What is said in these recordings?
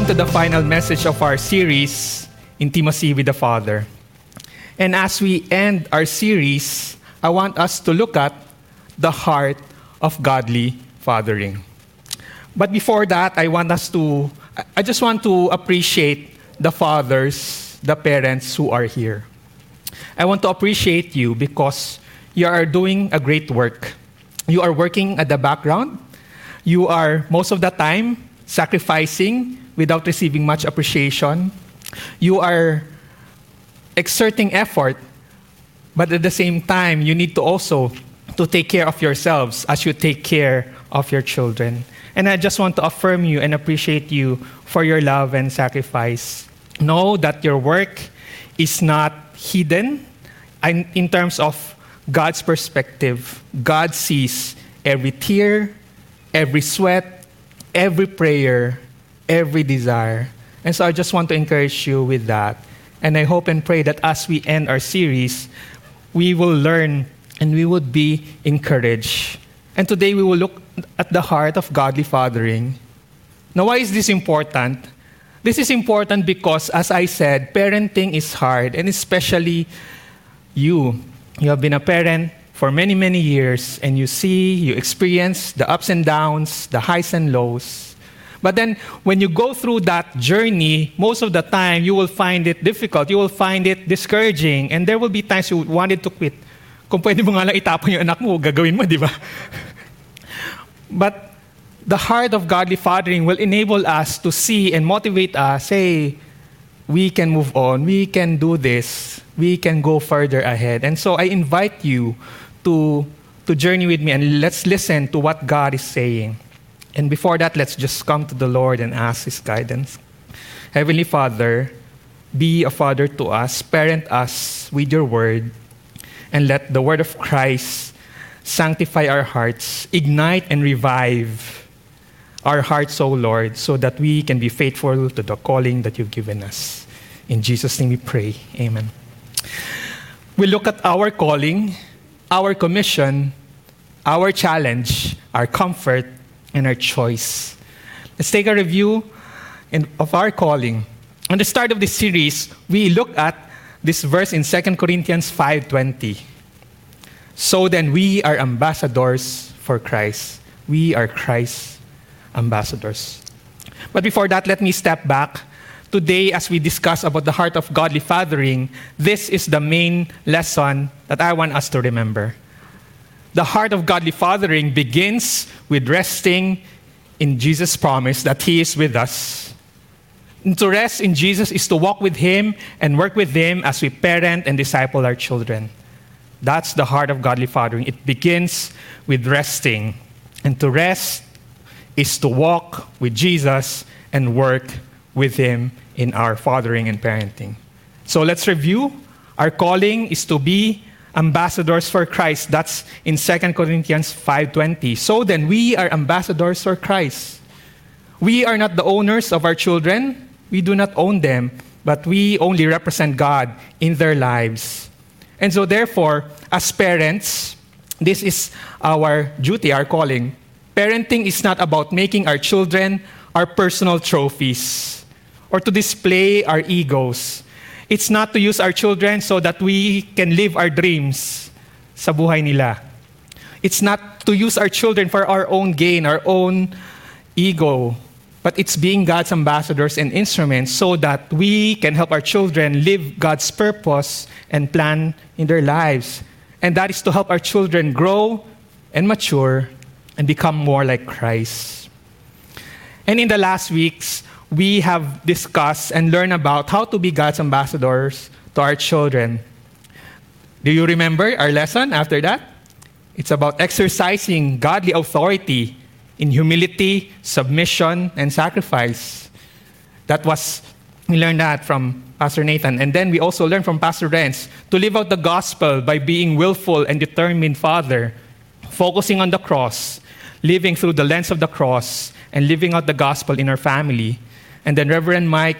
come to the final message of our series, Intimacy with the Father. And as we end our series, I want us to look at the heart of godly fathering. But before that, I want us to, I just want to appreciate the fathers, the parents who are here. I want to appreciate you because you are doing a great work. You are working at the background. You are, most of the time, sacrificing without receiving much appreciation. You are exerting effort, but at the same time, you need to also to take care of yourselves as you take care of your children. And I just want to affirm you and appreciate you for your love and sacrifice. Know that your work is not hidden and in terms of God's perspective. God sees every tear, every sweat, every prayer, every desire. And so I just want to encourage you with that. And I hope and pray that as we end our series, we will learn and we would be encouraged. And today we will look at the heart of godly fathering. Now, why is this important? This is important because, as I said, parenting is hard, and especially you. You have been a parent for many, many years, and you see, you experience the ups and downs, the highs and lows. But then, when you go through that journey, most of the time you will find it difficult. You will find it discouraging, and there will be times you wanted to quit. Kung pwede mo nga lang itapon yung anak mo, gagawin mo, di ba? but the heart of godly fathering will enable us to see and motivate us, hey, we can move on, we can do this, we can go further ahead. And so I invite you to, to journey with me and let's listen to what God is saying. And before that, let's just come to the Lord and ask His guidance. Heavenly Father, be a father to us, parent us with your word, and let the word of Christ sanctify our hearts, ignite and revive our hearts, O Lord, so that we can be faithful to the calling that you've given us. In Jesus' name we pray. Amen. We look at our calling, our commission, our challenge, our comfort, and our choice. Let's take a review of our calling. On the start of this series, we look at this verse in 2 Corinthians 5:20. So then we are ambassadors for Christ. We are Christ's ambassadors. But before that, let me step back. Today, as we discuss about the heart of godly fathering, this is the main lesson that I want us to remember. The heart of godly fathering begins with resting in Jesus' promise that He is with us. And to rest in Jesus is to walk with Him and work with Him as we parent and disciple our children. That's the heart of godly fathering. It begins with resting. And to rest is to walk with Jesus and work with Him in our fathering and parenting. So let's review. Our calling is to be ambassadors for Christ. That's in 2 Corinthians 5:20. So then we are ambassadors for Christ. We are not the owners of our children. We do not own them, but we only represent God in their lives. And so therefore, as parents, this is our duty, our calling. Parenting is not about making our children our personal trophies or to display our egos. It's not to use our children so that we can live our dreams sa buhay nila. It's not to use our children for our own gain, our own ego, but it's being God's ambassadors and instruments so that we can help our children live God's purpose and plan in their lives. And that is to help our children grow and mature and become more like Christ. And in the last weeks, we have discussed and learned about how to be God's ambassadors to our children. Do you remember our lesson after that? It's about exercising godly authority in humility, submission, and sacrifice. That was, we learned that from Pastor Nathan. And then we also learned from Pastor Renz to live out the gospel by being willful and determined father, focusing on the cross, living through the lens of the cross, and living out the gospel in our family. And then Reverend Mike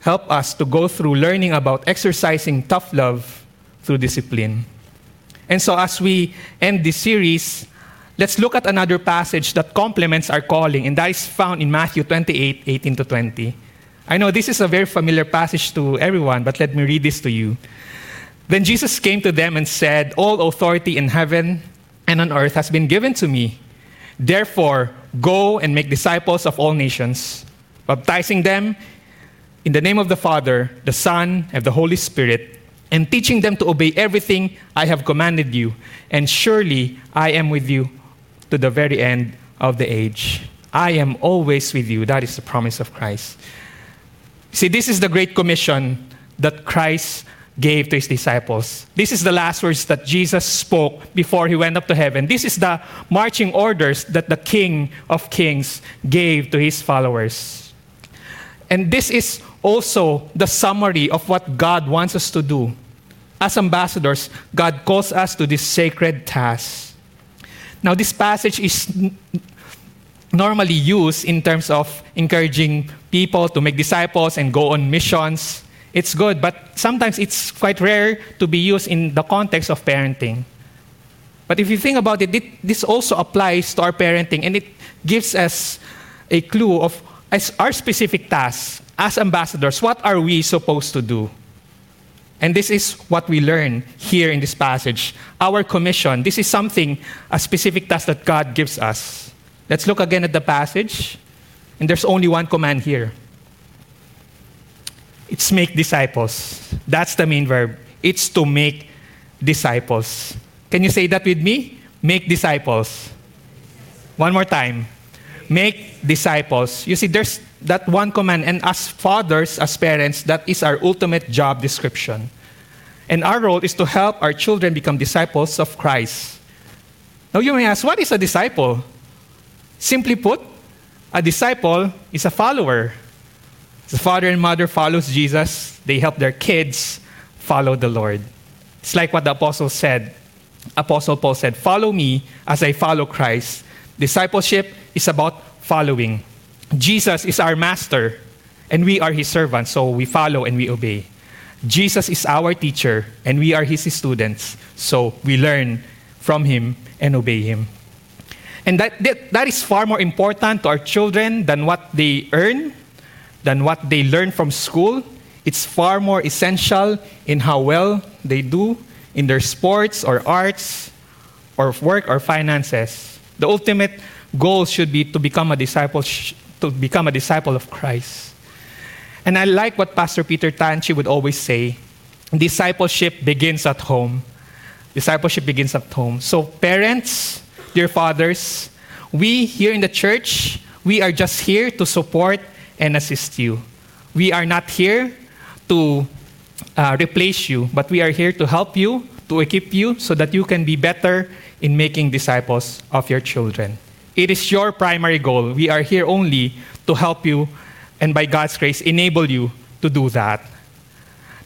helped us to go through learning about exercising tough love through discipline. And so, as we end this series, let's look at another passage that complements our calling, and that is found in Matthew 28 18 to 20. I know this is a very familiar passage to everyone, but let me read this to you. Then Jesus came to them and said, All authority in heaven and on earth has been given to me. Therefore, go and make disciples of all nations, baptizing them in the name of the Father, the Son, and the Holy Spirit, and teaching them to obey everything I have commanded you. And surely I am with you to the very end of the age. I am always with you. That is the promise of Christ. See, this is the great commission that Christ gave to his disciples. This is the last words that Jesus spoke before he went up to heaven. This is the marching orders that the King of Kings gave to his followers. And this is also the summary of what God wants us to do. As ambassadors, God calls us to this sacred task. Now, this passage is normally used in terms of encouraging people to make disciples and go on missions. It's good, but sometimes it's quite rare to be used in the context of parenting. But if you think about it, this also applies to our parenting, and it gives us a clue of our specific task as ambassadors. What are we supposed to do? And this is what we learn here in this passage. Our commission, this is something, a specific task that God gives us. Let's look again at the passage. And there's only one command here it's make disciples. That's the main verb. It's to make disciples. Can you say that with me? Make disciples. One more time. Make disciples. You see, there's that one command, and as fathers, as parents, that is our ultimate job description. And our role is to help our children become disciples of Christ. Now, you may ask, what is a disciple? Simply put, a disciple is a follower. The father and mother follows Jesus, they help their kids follow the Lord. It's like what the apostle said. Apostle Paul said, "Follow me as I follow Christ." Discipleship is about following. Jesus is our master, and we are his servants, so we follow and we obey. Jesus is our teacher, and we are his students, so we learn from him and obey him. And that, that, that is far more important to our children than what they earn, than what they learn from school. It's far more essential in how well they do in their sports or arts or work or finances. The ultimate goal should be to become a disciple, to become a disciple of Christ. And I like what Pastor Peter Tanchi would always say discipleship begins at home. Discipleship begins at home. So, parents, dear fathers, we here in the church, we are just here to support and assist you. We are not here to uh, replace you, but we are here to help you, to equip you, so that you can be better in making disciples of your children. It is your primary goal. We are here only to help you and, by God's grace, enable you to do that.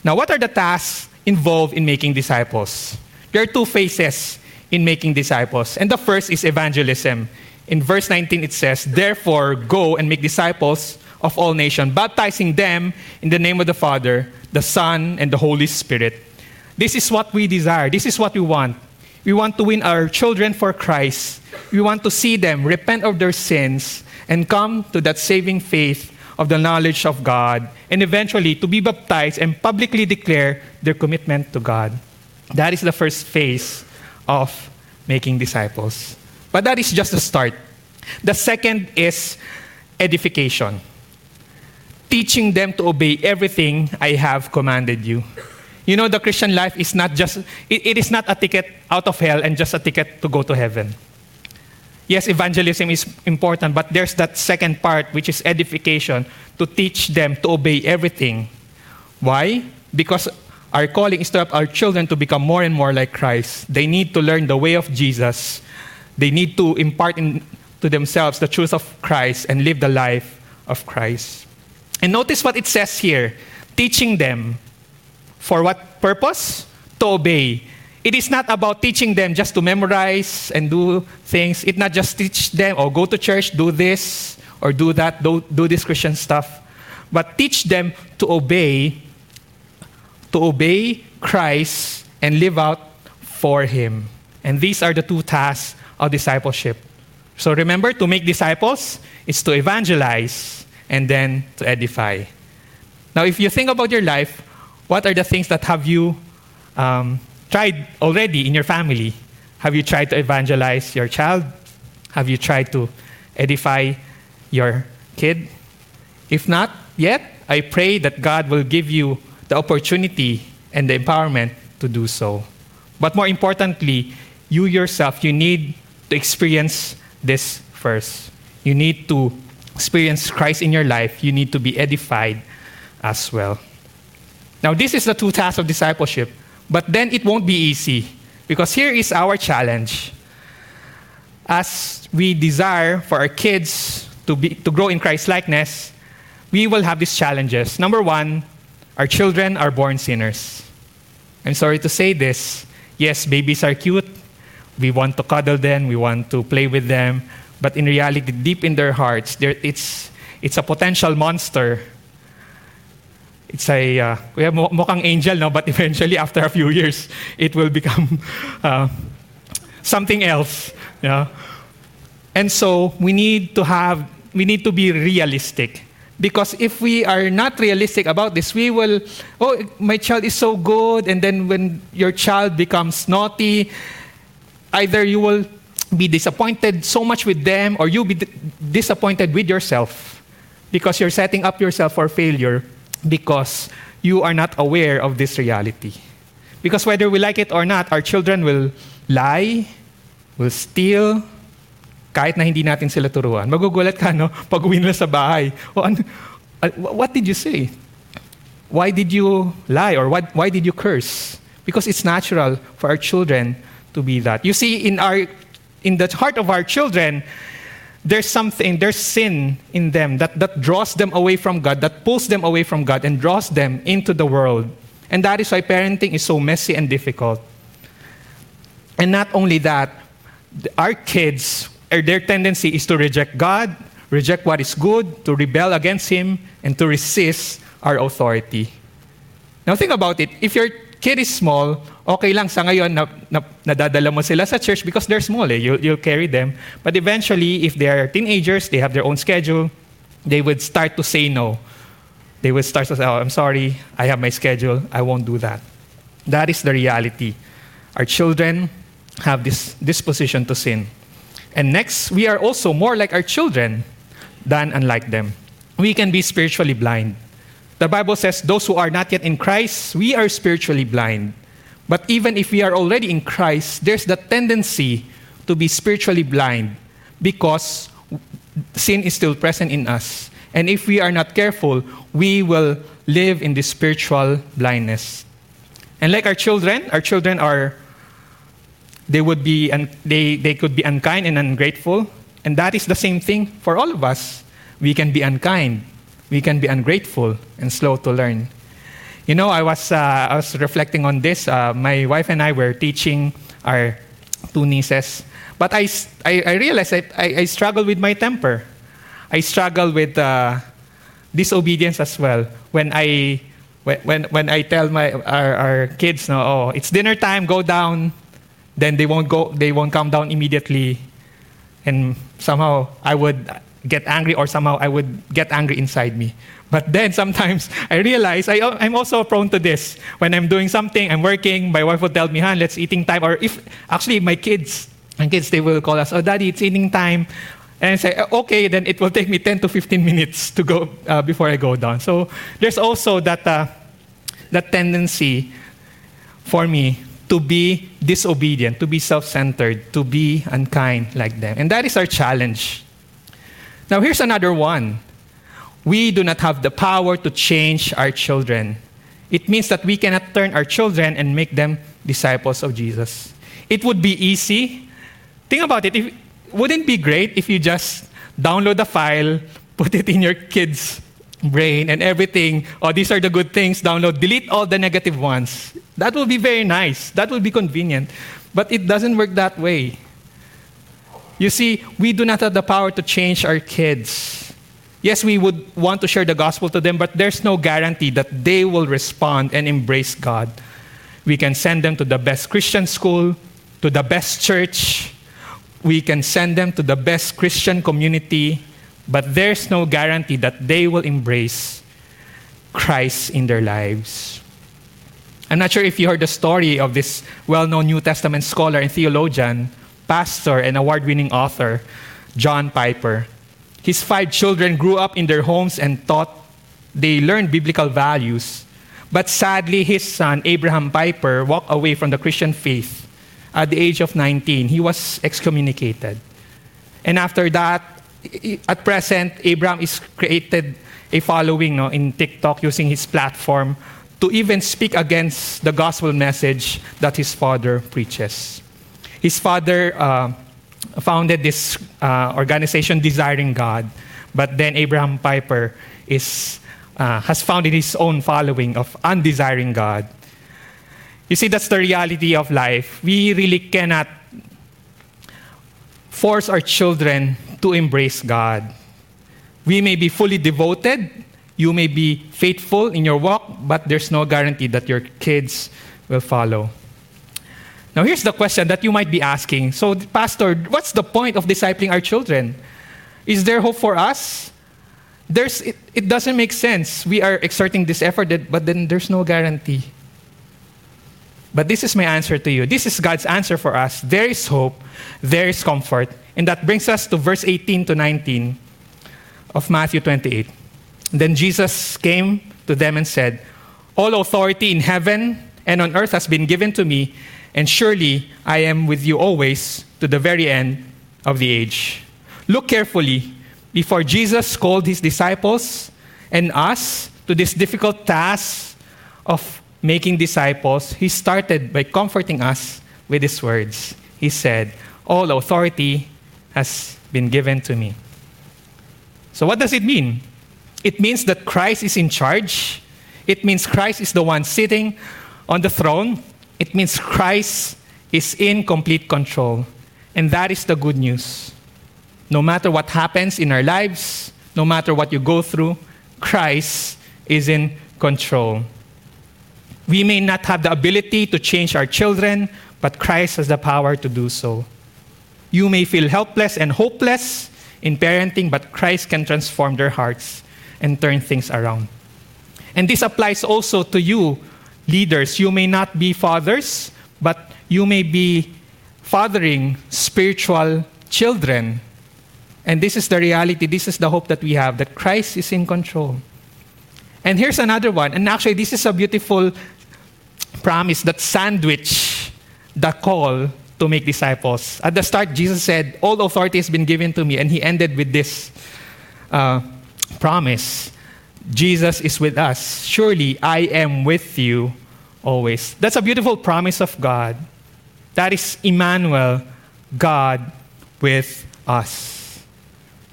Now, what are the tasks involved in making disciples? There are two phases in making disciples. And the first is evangelism. In verse 19, it says, Therefore, go and make disciples of all nations, baptizing them in the name of the Father, the Son, and the Holy Spirit. This is what we desire. This is what we want. We want to win our children for Christ. We want to see them repent of their sins and come to that saving faith of the knowledge of God, and eventually to be baptized and publicly declare their commitment to God. That is the first phase of making disciples. But that is just the start. The second is edification, teaching them to obey everything I have commanded you. You know, the Christian life is not just, it, it is not a ticket out of hell and just a ticket to go to heaven. Yes, evangelism is important, but there's that second part, which is edification, to teach them to obey everything. Why? Because our calling is to help our children to become more and more like Christ. They need to learn the way of Jesus. They need to impart in, to themselves the truth of Christ and live the life of Christ. And notice what it says here teaching them for what purpose? To obey. It is not about teaching them just to memorize and do things. It not just teach them or go to church, do this or do that, do, do this Christian stuff, but teach them to obey to obey Christ and live out for Him. And these are the two tasks of discipleship. So remember, to make disciples is to evangelize and then to edify. Now, if you think about your life, what are the things that have you um, tried already in your family? Have you tried to evangelize your child? Have you tried to edify your kid? If not yet, I pray that God will give you the opportunity and the empowerment to do so. But more importantly, you yourself, you need to experience this first. You need to experience Christ in your life. You need to be edified as well. Now, this is the two tasks of discipleship, but then it won't be easy because here is our challenge. As we desire for our kids to, be, to grow in Christ likeness, we will have these challenges. Number one, our children are born sinners. I'm sorry to say this. Yes, babies are cute. We want to cuddle them, we want to play with them, but in reality, deep in their hearts, it's, it's a potential monster it's a uh, we have mukhang angel no? But eventually after a few years it will become uh, something else yeah and so we need to have we need to be realistic. Because if we are not realistic about this we will oh my child is so good and then when your child becomes naughty either you will be disappointed so much with them or you'll be d- disappointed with yourself. Because you're setting up yourself for failure because you are not aware of this reality. Because whether we like it or not, our children will lie, will steal, kahit na hindi natin sila turuan. Magugulat ka, no? Pag nila sa bahay. Uh, what did you say? Why did you lie? Or what, why did you curse? Because it's natural for our children to be that. You see, in, our, in the heart of our children, there's something, there's sin in them that, that draws them away from God, that pulls them away from God and draws them into the world. And that is why parenting is so messy and difficult. And not only that, our kids, er, their tendency is to reject God, reject what is good, to rebel against Him, and to resist our authority. Now think about it. If your kid is small, okay lang sa ngayon na, na nadadala mo sila sa church because they're small eh. You, you'll carry them. But eventually, if they're teenagers, they have their own schedule, they would start to say no. They would start to say, oh, I'm sorry, I have my schedule, I won't do that. That is the reality. Our children have this disposition to sin. And next, we are also more like our children than unlike them. We can be spiritually blind. The Bible says, those who are not yet in Christ, we are spiritually blind. But even if we are already in Christ, there's the tendency to be spiritually blind because sin is still present in us. And if we are not careful, we will live in this spiritual blindness. And like our children, our children are, they would be, un, they, they could be unkind and ungrateful. And that is the same thing for all of us. We can be unkind, we can be ungrateful and slow to learn. You know, I was, uh, I was reflecting on this. Uh, my wife and I were teaching our two nieces. But I, I, I realized I, I, I struggle with my temper. I struggle with uh, disobedience as well. When I, when, when I tell my, our, our kids, no, oh, it's dinner time, go down, then they won't, go, they won't come down immediately. And somehow I would get angry or somehow I would get angry inside me. But then sometimes I realize I, I'm also prone to this. When I'm doing something, I'm working, my wife will tell me, Han, let's eating time. Or if, actually, my kids, my kids, they will call us, oh, daddy, it's eating time. And I say, okay, then it will take me 10 to 15 minutes to go uh, before I go down. So there's also that, uh, that tendency for me to be disobedient, to be self centered, to be unkind like them. And that is our challenge. Now, here's another one we do not have the power to change our children. It means that we cannot turn our children and make them disciples of Jesus. It would be easy. Think about it. If, wouldn't it be great if you just download the file, put it in your kid's brain, and everything? Oh, these are the good things. Download, delete all the negative ones. That would be very nice. That would be convenient. But it doesn't work that way. You see, we do not have the power to change our kids. Yes, we would want to share the gospel to them, but there's no guarantee that they will respond and embrace God. We can send them to the best Christian school, to the best church. We can send them to the best Christian community, but there's no guarantee that they will embrace Christ in their lives. I'm not sure if you heard the story of this well known New Testament scholar and theologian, pastor, and award winning author, John Piper. His five children grew up in their homes and taught they learned biblical values. But sadly, his son, Abraham Piper, walked away from the Christian faith at the age of 19. He was excommunicated. And after that, at present, Abraham is created a following no, in TikTok using his platform to even speak against the gospel message that his father preaches. His father uh, founded this uh, organization, Desiring God, but then Abraham Piper is, uh, has founded his own following of Undesiring God. You see, that's the reality of life. We really cannot force our children to embrace God. We may be fully devoted, you may be faithful in your walk, but there's no guarantee that your kids will follow. Now, here's the question that you might be asking. So, Pastor, what's the point of discipling our children? Is there hope for us? There's, it, it doesn't make sense. We are exerting this effort, but then there's no guarantee. But this is my answer to you. This is God's answer for us. There is hope, there is comfort. And that brings us to verse 18 to 19 of Matthew 28. Then Jesus came to them and said, All authority in heaven and on earth has been given to me, and surely I am with you always to the very end of the age. Look carefully. Before Jesus called his disciples and us to this difficult task of making disciples, he started by comforting us with his words. He said, All authority has been given to me. So, what does it mean? It means that Christ is in charge. It means Christ is the one sitting on the throne. It means Christ is in complete control. And that is the good news. No matter what happens in our lives, no matter what you go through, Christ is in control. We may not have the ability to change our children, but Christ has the power to do so. You may feel helpless and hopeless in parenting, but Christ can transform their hearts and turn things around. And this applies also to you, leaders. You may not be fathers, but you may be fathering spiritual children. And this is the reality, this is the hope that we have that Christ is in control. And here's another one. And actually, this is a beautiful promise that sandwich the call to make disciples. At the start, Jesus said, All authority has been given to me. And he ended with this uh, promise Jesus is with us. Surely I am with you always. That's a beautiful promise of God. That is Emmanuel, God with us.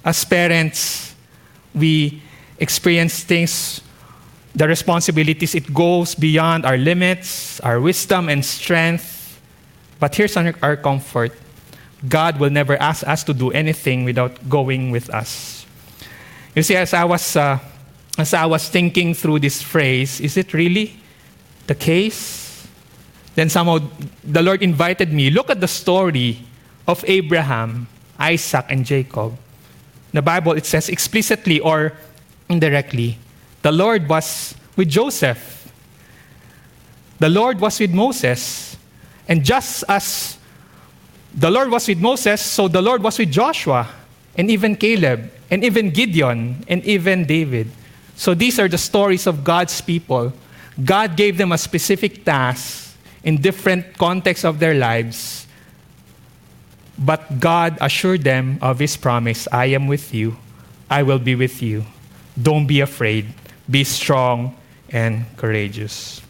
As parents, we experience things, the responsibilities, it goes beyond our limits, our wisdom and strength. But here's our, comfort God will never ask us to do anything without going with us. You see, as I was, uh, as I was thinking through this phrase, is it really the case? Then somehow the Lord invited me, look at the story of Abraham, Isaac, and Jacob. The Bible, it says explicitly or indirectly, the Lord was with Joseph. The Lord was with Moses. And just as the Lord was with Moses, so the Lord was with Joshua and even Caleb and even Gideon, and even David. So these are the stories of God's people. God gave them a specific task in different contexts of their lives. But God assured them of His promise I am with you, I will be with you. Don't be afraid, be strong and courageous.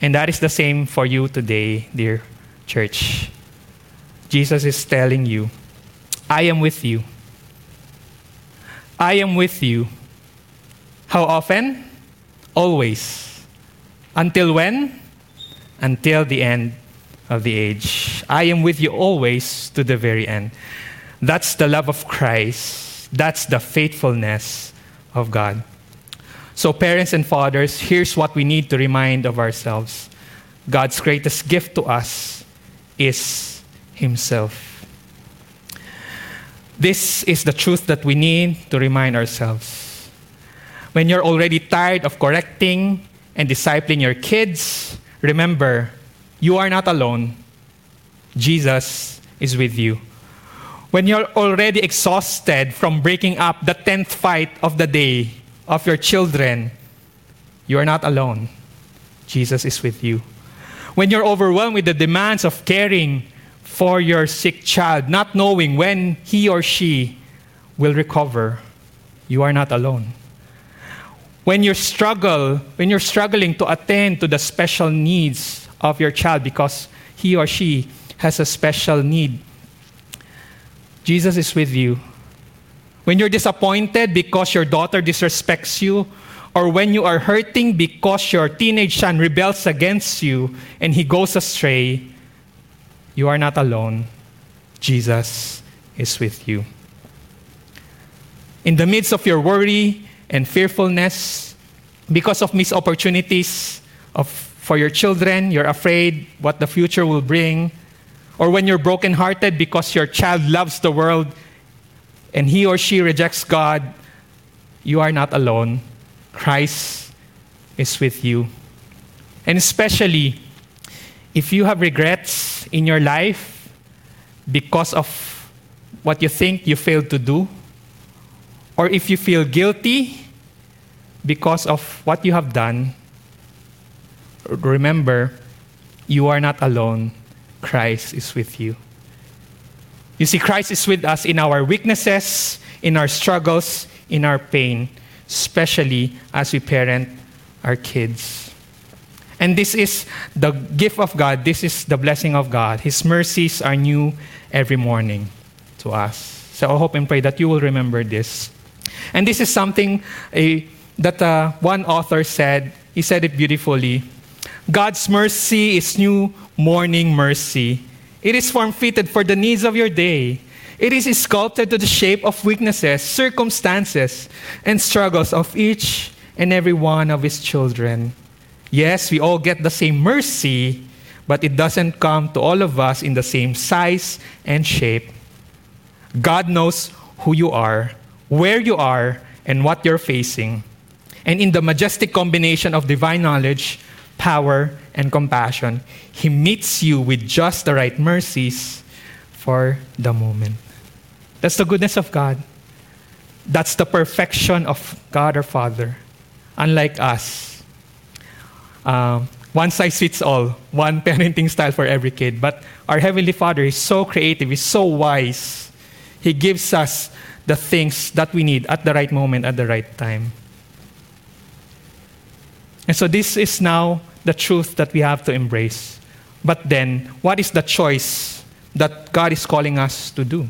And that is the same for you today, dear church. Jesus is telling you, I am with you. I am with you. How often? Always. Until when? Until the end of the age. I am with you always to the very end. That's the love of Christ. That's the faithfulness of God. So, parents and fathers, here's what we need to remind of ourselves God's greatest gift to us is Himself. This is the truth that we need to remind ourselves. When you're already tired of correcting and discipling your kids, remember, you are not alone. Jesus is with you. When you're already exhausted from breaking up the 10th fight of the day of your children, you are not alone. Jesus is with you. When you're overwhelmed with the demands of caring for your sick child, not knowing when he or she will recover, you are not alone. When you struggle, when you're struggling to attend to the special needs of your child because he or she has a special need, Jesus is with you. When you're disappointed because your daughter disrespects you, or when you are hurting because your teenage son rebels against you and he goes astray, you are not alone. Jesus is with you. In the midst of your worry and fearfulness, because of missed opportunities of, for your children, you're afraid what the future will bring, or when you're brokenhearted because your child loves the world and he or she rejects God, you are not alone. Christ is with you. And especially if you have regrets in your life because of what you think you failed to do, or if you feel guilty because of what you have done, remember, you are not alone. Christ is with you. You see, Christ is with us in our weaknesses, in our struggles, in our pain, especially as we parent our kids. And this is the gift of God. This is the blessing of God. His mercies are new every morning to us. So I hope and pray that you will remember this. And this is something a, that uh, one author said. He said it beautifully. God's mercy is new morning mercy. It is form fitted for the needs of your day. It is sculpted to the shape of weaknesses, circumstances, and struggles of each and every one of his children. Yes, we all get the same mercy, but it doesn't come to all of us in the same size and shape. God knows who you are, where you are, and what you're facing. And in the majestic combination of divine knowledge, power, and compassion, He meets you with just the right mercies for the moment. That's the goodness of God. That's the perfection of God our Father. Unlike us, um, one size fits all, one parenting style for every kid. But our Heavenly Father is so creative, He's so wise. He gives us the things that we need at the right moment, at the right time. And so this is now the truth that we have to embrace. But then, what is the choice that God is calling us to do?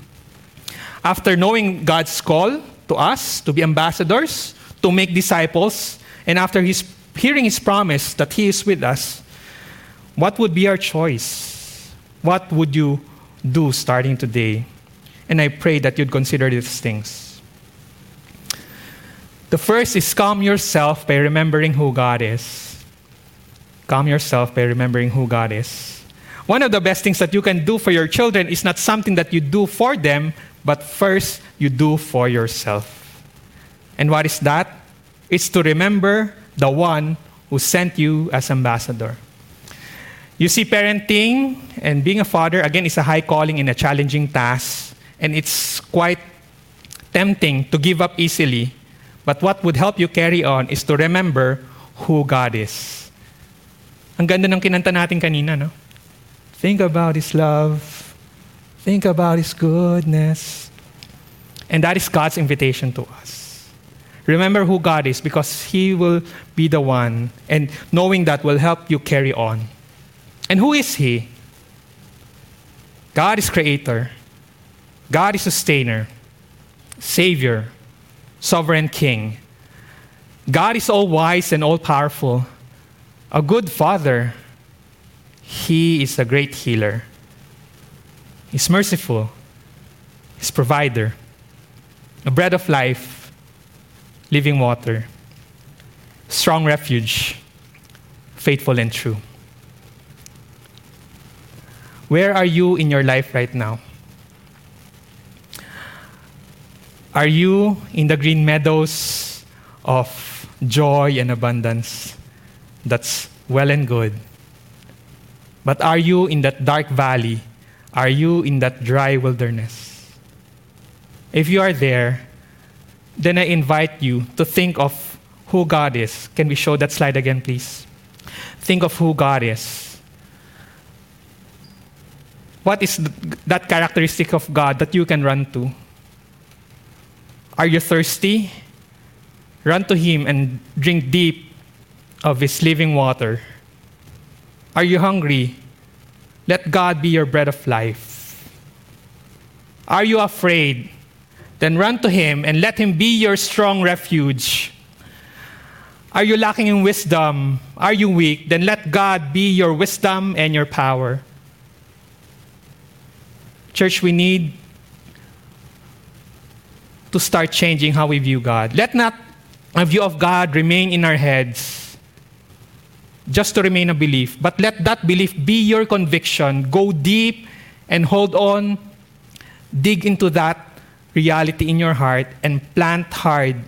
After knowing God's call to us to be ambassadors, to make disciples, and after his, hearing His promise that He is with us, what would be our choice? What would you do starting today? And I pray that you'd consider these things. The first is calm yourself by remembering who God is. Calm yourself by remembering who God is. One of the best things that you can do for your children is not something that you do for them, but first you do for yourself. And what is that? It's to remember the one who sent you as ambassador. You see, parenting and being a father, again, is a high calling and a challenging task. And it's quite tempting to give up easily. But what would help you carry on is to remember who God is. Ang ganda ng kinanta natin kanina, no? Think about His love. Think about His goodness. And that is God's invitation to us. Remember who God is because He will be the one. And knowing that will help you carry on. And who is He? God is creator. God is sustainer, savior, sovereign king. God is all wise and all powerful. A good father. He is a great healer. He's merciful. He's provider. A bread of life, living water, strong refuge, faithful and true. Where are you in your life right now? Are you in the green meadows of joy and abundance? That's well and good. But are you in that dark valley? Are you in that dry wilderness? If you are there, then I invite you to think of who God is. Can we show that slide again, please? Think of who God is. What is that characteristic of God that you can run to? Are you thirsty? Run to Him and drink deep of His living water. Are you hungry? Let God be your bread of life. Are you afraid? Then run to Him and let Him be your strong refuge. Are you lacking in wisdom? Are you weak? Then let God be your wisdom and your power. Church, we need to start changing how we view God. Let not a view of God remain in our heads just to remain a belief, but let that belief be your conviction. Go deep and hold on, dig into that reality in your heart, and plant hard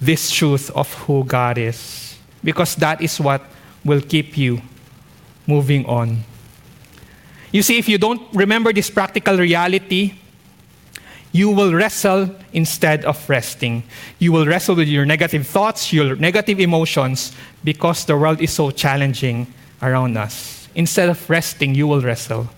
this truth of who God is. Because that is what will keep you moving on. You see, if you don't remember this practical reality, you will wrestle instead of resting. You will wrestle with your negative thoughts, your negative emotions, because the world is so challenging around us. Instead of resting, you will wrestle.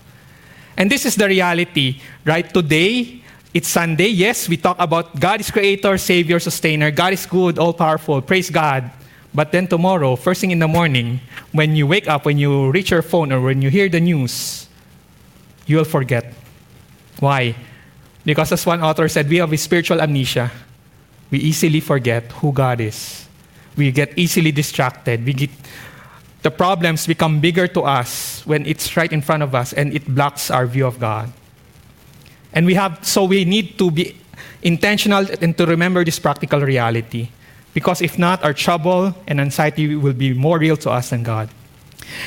And this is the reality, right? Today, it's Sunday. Yes, we talk about God is creator, savior, sustainer. God is good, all powerful. Praise God. But then tomorrow, first thing in the morning, when you wake up, when you reach your phone, or when you hear the news, you will forget. Why? Because as one author said, we have a spiritual amnesia. We easily forget who God is. We get easily distracted. We get, the problems become bigger to us when it's right in front of us and it blocks our view of God. And we have, so we need to be intentional and to remember this practical reality. Because if not, our trouble and anxiety will be more real to us than God.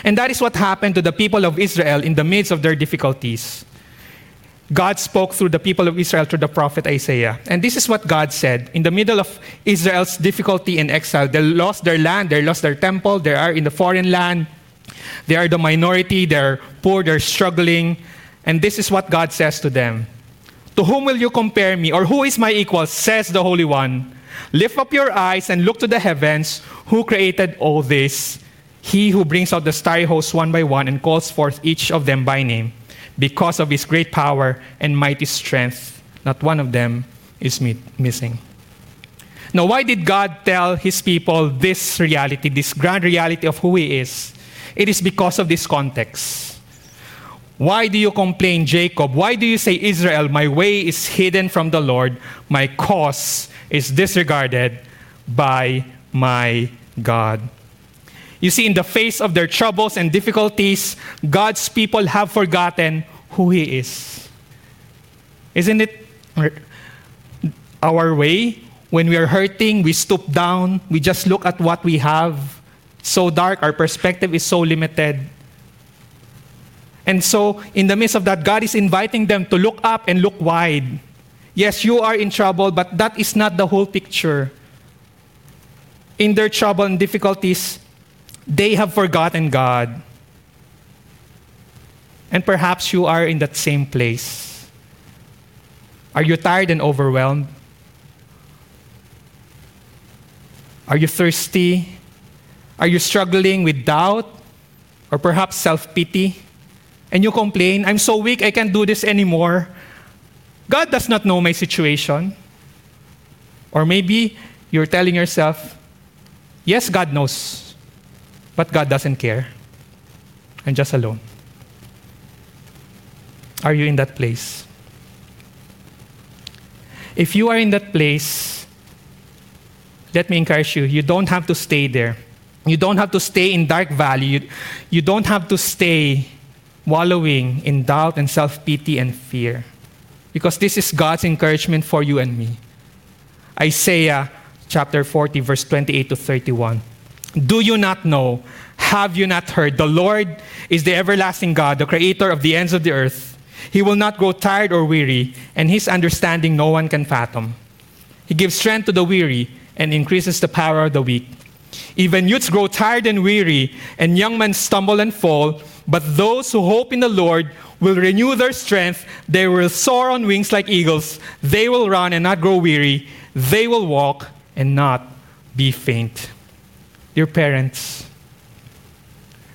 And that is what happened to the people of Israel in the midst of their difficulties. God spoke through the people of Israel through the prophet Isaiah. And this is what God said. In the middle of Israel's difficulty in exile, they lost their land, they lost their temple, they are in the foreign land, they are the minority, they're poor, they're struggling. And this is what God says to them To whom will you compare me, or who is my equal, says the Holy One? Lift up your eyes and look to the heavens, who created all this? He who brings out the starry hosts one by one and calls forth each of them by name because of his great power and mighty strength. Not one of them is missing. Now, why did God tell his people this reality, this grand reality of who he is? It is because of this context. Why do you complain, Jacob? Why do you say, Israel, my way is hidden from the Lord, my cause is disregarded by my God? You see, in the face of their troubles and difficulties, God's people have forgotten who He is. Isn't it our way? When we are hurting, we stoop down, we just look at what we have. So dark, our perspective is so limited. And so, in the midst of that, God is inviting them to look up and look wide. Yes, you are in trouble, but that is not the whole picture. In their trouble and difficulties, they have forgotten God. And perhaps you are in that same place. Are you tired and overwhelmed? Are you thirsty? Are you struggling with doubt or perhaps self pity? And you complain, I'm so weak, I can't do this anymore. God does not know my situation. Or maybe you're telling yourself, yes, God knows. But God doesn't care. I'm just alone. Are you in that place? If you are in that place, let me encourage you, you don't have to stay there. You don't have to stay in dark valley. You, you don't have to stay wallowing in doubt and self pity and fear. Because this is God's encouragement for you and me. Isaiah chapter 40, verse 28 to 31. Do you not know? Have you not heard? The Lord is the everlasting God, the creator of the ends of the earth. He will not grow tired or weary, and his understanding no one can fathom. He gives strength to the weary and increases the power of the weak. Even youths grow tired and weary, and young men stumble and fall. But those who hope in the Lord will renew their strength. They will soar on wings like eagles. They will run and not grow weary. They will walk and not be faint. Dear parents,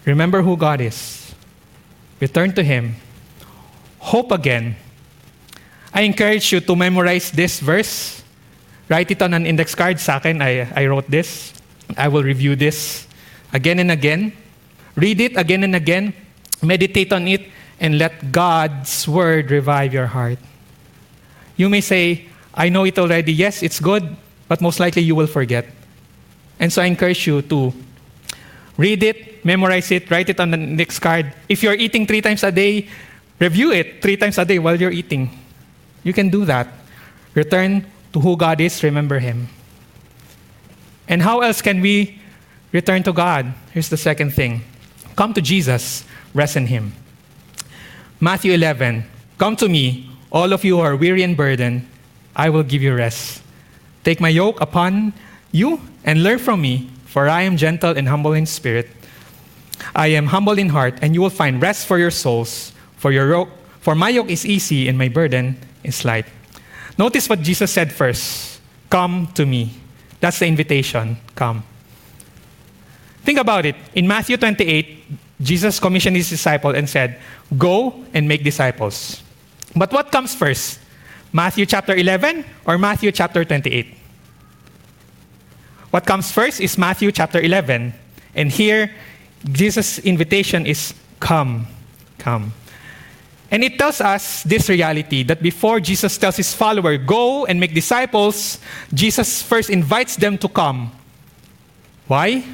remember who God is. Return to Him. Hope again. I encourage you to memorize this verse. Write it on an index card. Sa akin, I, I wrote this. I will review this again and again. Read it again and again. Meditate on it and let God's word revive your heart. You may say, I know it already. Yes, it's good, but most likely you will forget. And so I encourage you to read it, memorize it, write it on the next card. If you're eating three times a day, review it three times a day while you're eating. You can do that. Return to who God is, remember Him. And how else can we return to God? Here's the second thing come to Jesus, rest in Him. Matthew 11 Come to me, all of you who are weary and burdened, I will give you rest. Take my yoke upon you and learn from me, for I am gentle and humble in spirit. I am humble in heart, and you will find rest for your souls. For your for my yoke is easy and my burden is light. Notice what Jesus said first. Come to me. That's the invitation. Come. Think about it. In Matthew 28, Jesus commissioned his disciple and said, Go and make disciples. But what comes first? Matthew chapter 11 or Matthew chapter 28? What comes first is Matthew chapter 11. And here, Jesus' invitation is come, come. And it tells us this reality that before Jesus tells his follower, go and make disciples, Jesus first invites them to come. Why?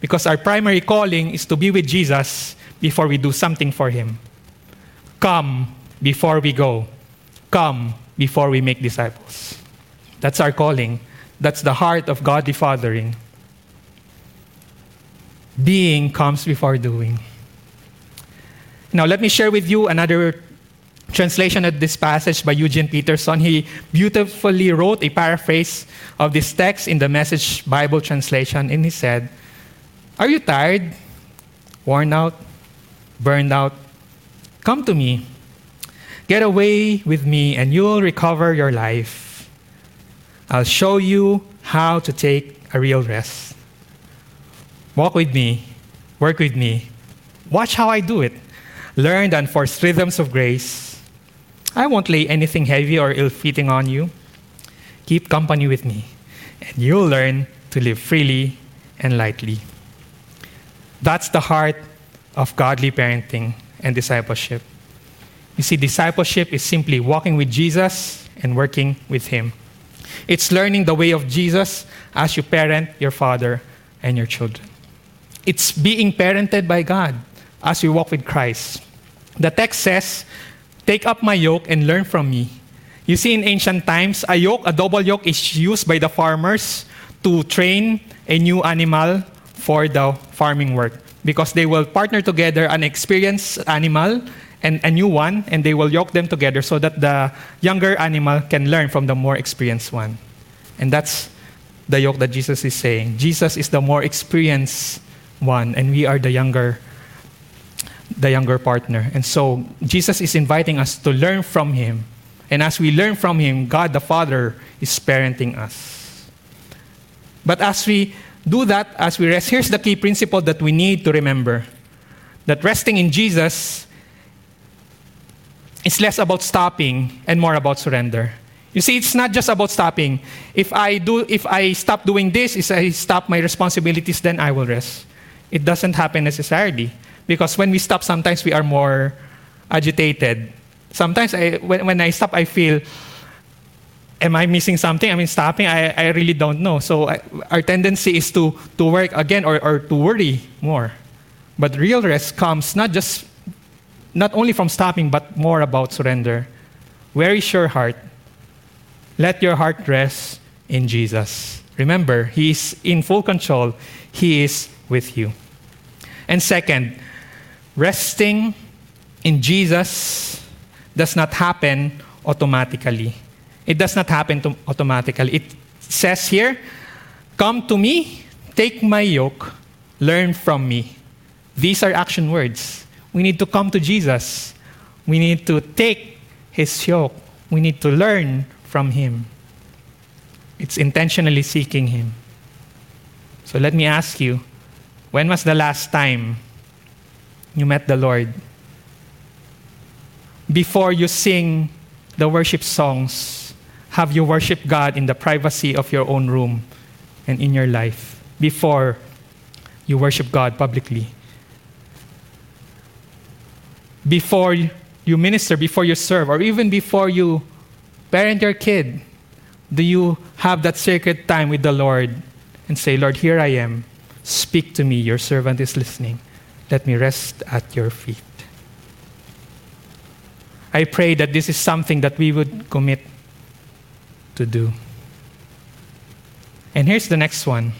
Because our primary calling is to be with Jesus before we do something for him. Come before we go. Come before we make disciples. That's our calling. That's the heart of godly fathering. Being comes before doing. Now, let me share with you another translation of this passage by Eugene Peterson. He beautifully wrote a paraphrase of this text in the Message Bible translation, and he said, Are you tired, worn out, burned out? Come to me. Get away with me, and you'll recover your life. I'll show you how to take a real rest. Walk with me, work with me, watch how I do it learn the enforced rhythms of grace. I won't lay anything heavy or ill fitting on you. Keep company with me, and you'll learn to live freely and lightly. That's the heart of godly parenting and discipleship. You see, discipleship is simply walking with Jesus and working with Him. It's learning the way of Jesus as you parent your father and your children. It's being parented by God as we walk with Christ. The text says, Take up my yoke and learn from me. You see, in ancient times, a yoke, a double yoke, is used by the farmers to train a new animal for the farming work because they will partner together an experienced animal and a new one, and they will yoke them together so that the younger animal can learn from the more experienced one. And that's the yoke that Jesus is saying. Jesus is the more experienced one, and we are the younger the younger partner. And so Jesus is inviting us to learn from him. And as we learn from him, God the Father is parenting us. But as we do that, as we rest, here's the key principle that we need to remember that resting in Jesus is less about stopping and more about surrender. You see, it's not just about stopping. If I do, if I stop doing this, if I stop my responsibilities, then I will rest. It doesn't happen necessarily. Because when we stop, sometimes we are more agitated. Sometimes I, when, when I stop, I feel, am I missing something? I mean, stopping, I, I really don't know. So I, our tendency is to, to work again or, or to worry more. But real rest comes not just, not only from stopping, but more about surrender. Where is your heart? Let your heart rest in Jesus. Remember, He is in full control. He is with you. And second, resting in Jesus does not happen automatically. It does not happen to- automatically. It says here, Come to me, take my yoke, learn from me. These are action words. We need to come to Jesus. We need to take his yoke. We need to learn from him. It's intentionally seeking him. So let me ask you when was the last time you met the Lord? Before you sing the worship songs, have you worshiped God in the privacy of your own room and in your life before you worship God publicly? Before you minister, before you serve, or even before you parent your kid, do you have that sacred time with the Lord and say, Lord, here I am. Speak to me. Your servant is listening. Let me rest at your feet. I pray that this is something that we would commit to do. And here's the next one.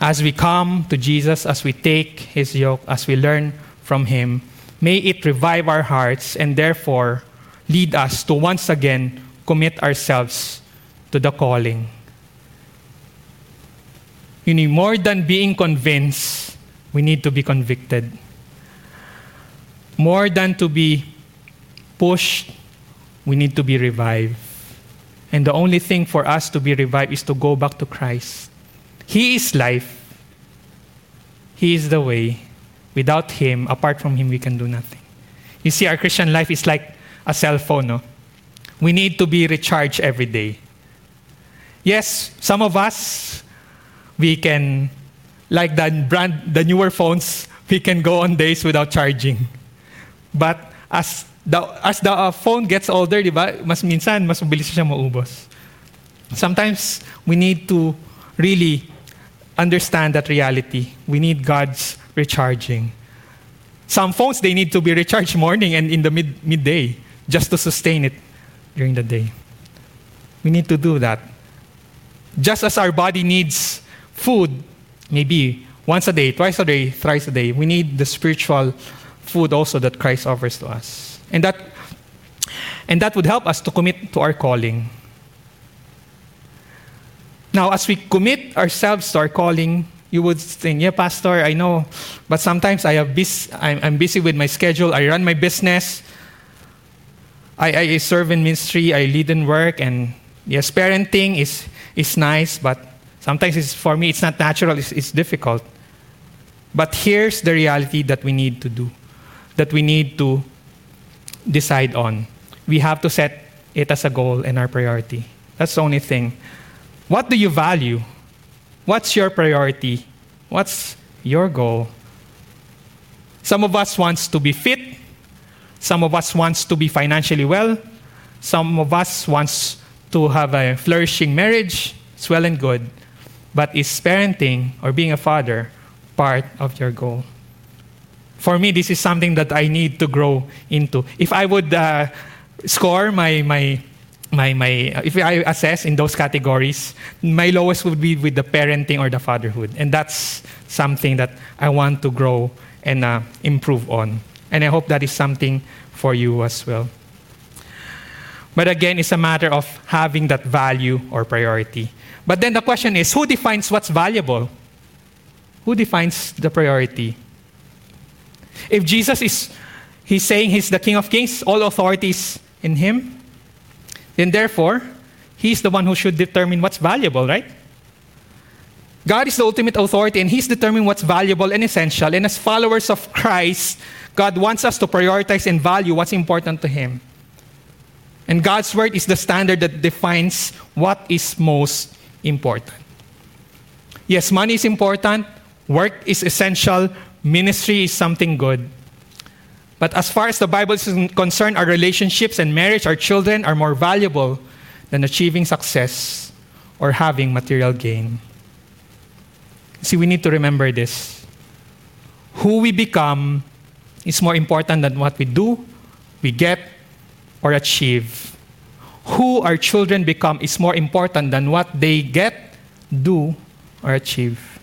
As we come to Jesus, as we take his yoke, as we learn from him, may it revive our hearts and therefore lead us to once again commit ourselves to the calling. You need more than being convinced, we need to be convicted. More than to be pushed, we need to be revived. And the only thing for us to be revived is to go back to Christ. He is life. He is the way. Without Him, apart from Him, we can do nothing. You see, our Christian life is like a cell phone, no? We need to be recharged every day. Yes, some of us, we can, like the brand, the newer phones, we can go on days without charging. But as the, as the uh, phone gets older, di ba, mas minsan, mas mabilis siya maubos. Sometimes, we need to really understand that reality. We need God's recharging. Some phones, they need to be recharged morning and in the mid, midday just to sustain it during the day. We need to do that. Just as our body needs food, maybe once a day, twice a day, thrice a day, we need the spiritual food also that Christ offers to us. And that, and that would help us to commit to our calling. Now, as we commit ourselves to our calling, you would think, yeah, Pastor, I know, but sometimes I have bus- I'm, I'm busy with my schedule. I run my business. I, I serve in ministry. I lead in work. And yes, parenting is, is nice, but sometimes it's, for me, it's not natural. It's, it's difficult. But here's the reality that we need to do, that we need to decide on. We have to set it as a goal and our priority. That's the only thing. What do you value? What's your priority? What's your goal? Some of us wants to be fit. Some of us wants to be financially well. Some of us wants to have a flourishing marriage. It's well and good. But is parenting or being a father part of your goal? For me, this is something that I need to grow into. If I would uh, score my, my my, my if I assess in those categories, my lowest would be with the parenting or the fatherhood. And that's something that I want to grow and uh, improve on. And I hope that is something for you as well. But again, it's a matter of having that value or priority. But then the question is who defines what's valuable? Who defines the priority? If Jesus is he's saying he's the King of Kings, all authorities in him, then therefore, He's the one who should determine what's valuable, right? God is the ultimate authority and He's determining what's valuable and essential. And as followers of Christ, God wants us to prioritize and value what's important to Him. And God's word is the standard that defines what is most important. Yes, money is important, work is essential, ministry is something good. But as far as the Bible is concerned, our relationships and marriage, our children are more valuable than achieving success or having material gain. See, we need to remember this. Who we become is more important than what we do, we get, or achieve. Who our children become is more important than what they get, do, or achieve.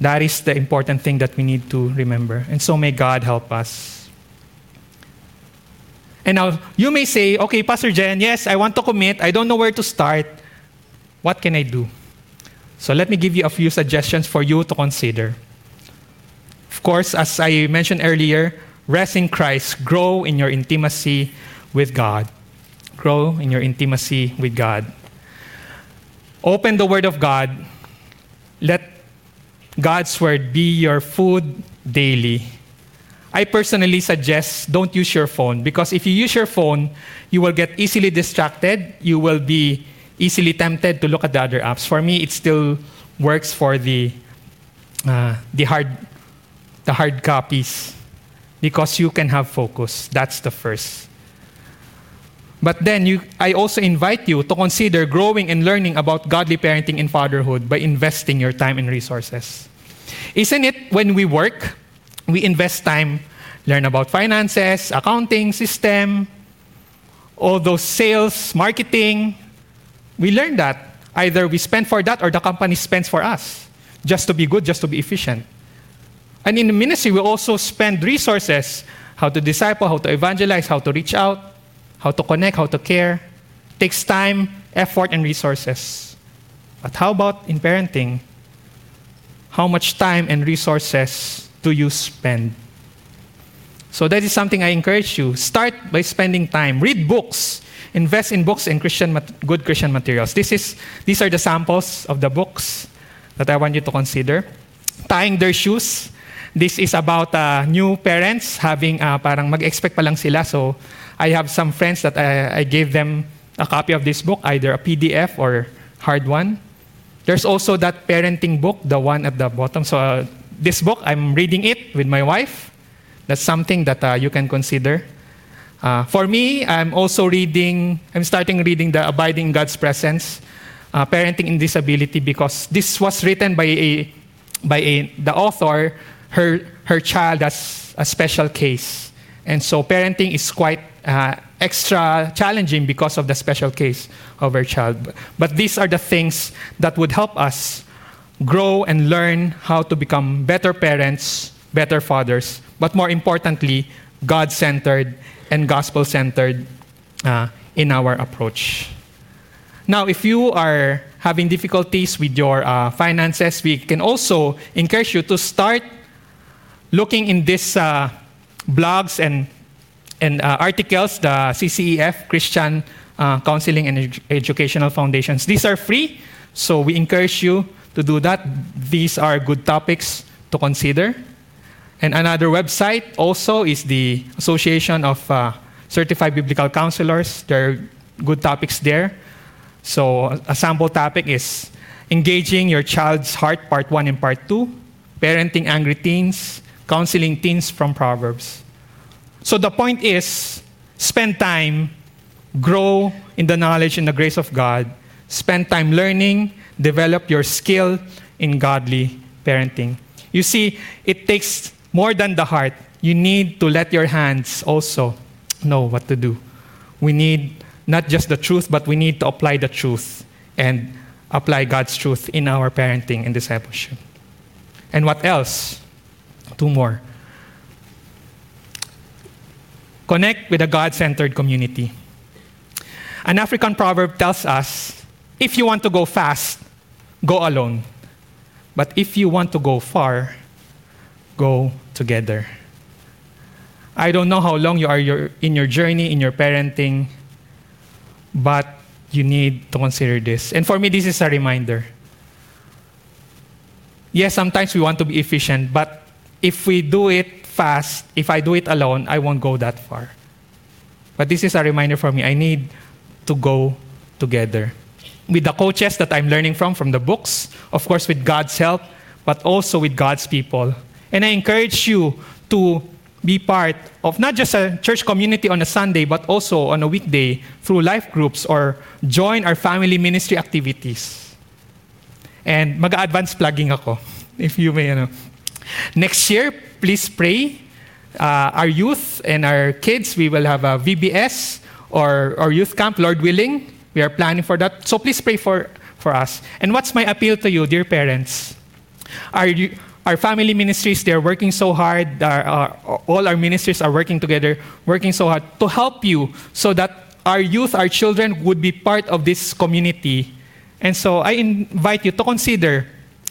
That is the important thing that we need to remember. And so may God help us. And now you may say, okay, Pastor Jen, yes, I want to commit. I don't know where to start. What can I do? So let me give you a few suggestions for you to consider. Of course, as I mentioned earlier, rest in Christ, grow in your intimacy with God. Grow in your intimacy with God. Open the Word of God. Let God's Word be your food daily. I personally suggest don't use your phone because if you use your phone, you will get easily distracted. You will be easily tempted to look at the other apps. For me, it still works for the, uh, the, hard, the hard copies because you can have focus. That's the first. But then you, I also invite you to consider growing and learning about godly parenting and fatherhood by investing your time and resources. Isn't it when we work, we invest time, learn about finances, accounting system, all those sales, marketing, we learn that. Either we spend for that or the company spends for us just to be good, just to be efficient. And in the ministry, we also spend resources how to disciple, how to evangelize, how to reach out, how to connect, how to care. Takes time, effort, and resources. But how about in parenting? How much time and resources do you spend? So that is something I encourage you. Start by spending time. Read books. Invest in books and Christian, good Christian materials. This is, these are the samples of the books that I want you to consider. Tying their shoes. This is about uh, new parents having, uh, parang mag-expect pa lang sila. So I have some friends that I, I gave them a copy of this book, either a PDF or hard one. There's also that parenting book, the one at the bottom. So uh, this book, I'm reading it with my wife. That's something that uh, you can consider. Uh, for me, I'm also reading, I'm starting reading the Abiding in God's Presence, uh, Parenting in Disability, because this was written by, a, by a, the author. Her, her child has a special case. And so parenting is quite uh, extra challenging because of the special case of our child. But these are the things that would help us grow and learn how to become better parents, better fathers, but more importantly, God centered and gospel centered uh, in our approach. Now, if you are having difficulties with your uh, finances, we can also encourage you to start looking in these uh, blogs and, and uh, articles, the CCEF, Christian uh, Counseling and Edu- Educational Foundations. These are free, so we encourage you to do that. These are good topics to consider. And another website also is the Association of uh, Certified Biblical Counselors. There are good topics there. So, a sample topic is Engaging Your Child's Heart, Part 1 and Part 2, Parenting Angry Teens, Counseling Teens from Proverbs. So, the point is spend time, grow in the knowledge and the grace of God, spend time learning, develop your skill in godly parenting. You see, it takes more than the heart, you need to let your hands also know what to do. We need not just the truth, but we need to apply the truth and apply God's truth in our parenting and discipleship. And what else? Two more. Connect with a God centered community. An African proverb tells us if you want to go fast, go alone. But if you want to go far, go together. I don't know how long you are your, in your journey, in your parenting, but you need to consider this. And for me, this is a reminder. Yes, sometimes we want to be efficient, but if we do it fast, if I do it alone, I won't go that far. But this is a reminder for me. I need to go together. With the coaches that I'm learning from, from the books, of course, with God's help, but also with God's people. And I encourage you to be part of not just a church community on a Sunday, but also on a weekday through life groups or join our family ministry activities. And mag-advance plugging ako, if you may. Ano. Next year, please pray. Uh, our youth and our kids, we will have a VBS or, or youth camp, Lord willing. We are planning for that. So please pray for, for us. And what's my appeal to you, dear parents? Are you, our family ministries, they're working so hard. Our, our, all our ministries are working together, working so hard to help you so that our youth, our children would be part of this community. And so I invite you to consider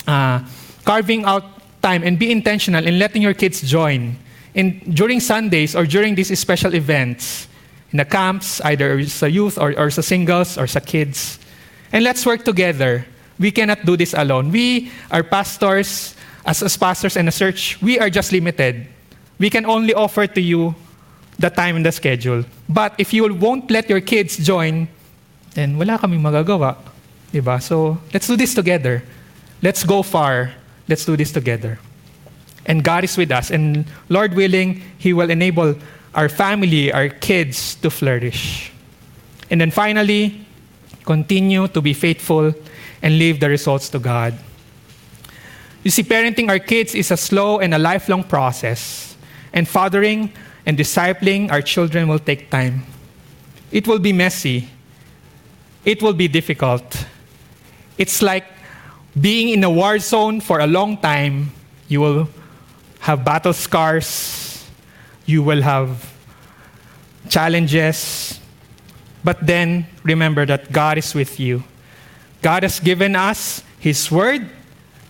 uh, carving out time and be intentional in letting your kids join in, during Sundays or during these special events in the camps, either sa youth or, or sa singles or sa kids. And let's work together. We cannot do this alone. We are pastors, as, as pastors and a church, we are just limited. We can only offer to you the time and the schedule. But if you won't let your kids join, then wala kaming magagawa. Diba? So let's do this together. Let's go far. Let's do this together. And God is with us. And Lord willing, He will enable our family, our kids to flourish. And then finally, continue to be faithful and leave the results to God. You see, parenting our kids is a slow and a lifelong process, and fathering and discipling our children will take time. It will be messy, it will be difficult. It's like being in a war zone for a long time. You will have battle scars, you will have challenges, but then remember that God is with you. God has given us His Word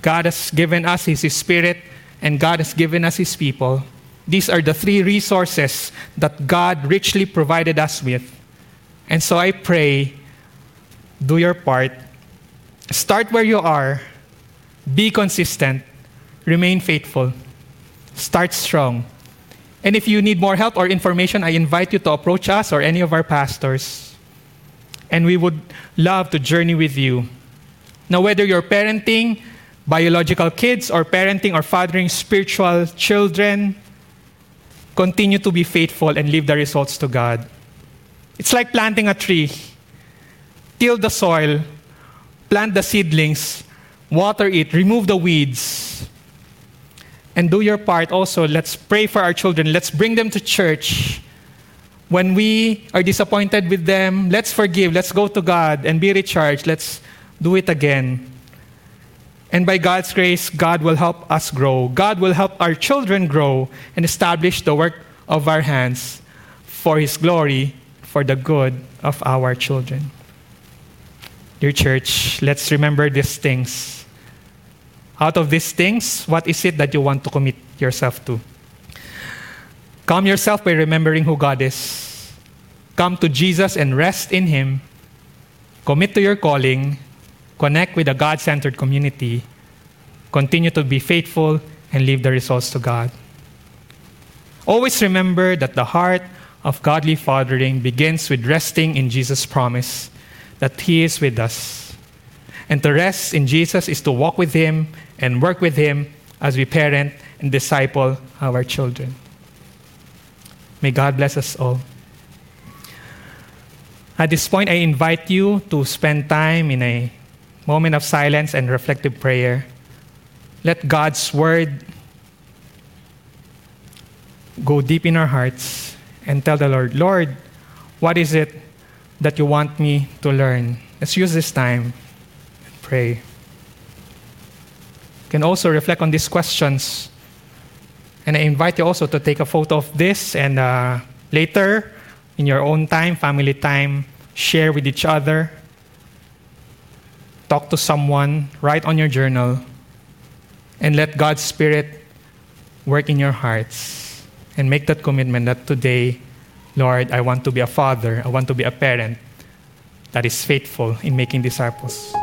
God has given us His Spirit, and God has given us His people. These are the three resources that God richly provided us with. And so I pray, do your part. Start where you are, be consistent, remain faithful, start strong. And if you need more help or information, I invite you to approach us or any of our pastors. And we would love to journey with you. Now, whether you're parenting, biological kids or parenting or fathering spiritual children, continue to be faithful and leave the results to God. It's like planting a tree. Till the soil, plant the seedlings, water it, remove the weeds. And do your part also. Let's pray for our children. Let's bring them to church. When we are disappointed with them, let's forgive. Let's go to God and be recharged. Let's do it again. And by God's grace, God will help us grow. God will help our children grow and establish the work of our hands for His glory, for the good of our children. Dear church, let's remember these things. Out of these things, what is it that you want to commit yourself to? Calm yourself by remembering who God is. Come to Jesus and rest in Him. Commit to your calling connect with a God centered community, continue to be faithful, and leave the results to God. Always remember that the heart of godly fathering begins with resting in Jesus' promise that He is with us. And to rest in Jesus is to walk with Him and work with Him as we parent and disciple our children. May God bless us all. At this point, I invite you to spend time in a moment of silence and reflective prayer. Let God's word go deep in our hearts and tell the Lord, Lord, what is it that you want me to learn? Let's use this time and pray. You can also reflect on these questions. And I invite you also to take a photo of this and uh, later, in your own time, family time, share with each other talk to someone, write on your journal, and let God's Spirit work in your hearts and make that commitment that today, Lord, I want to be a father, I want to be a parent that is faithful in making disciples.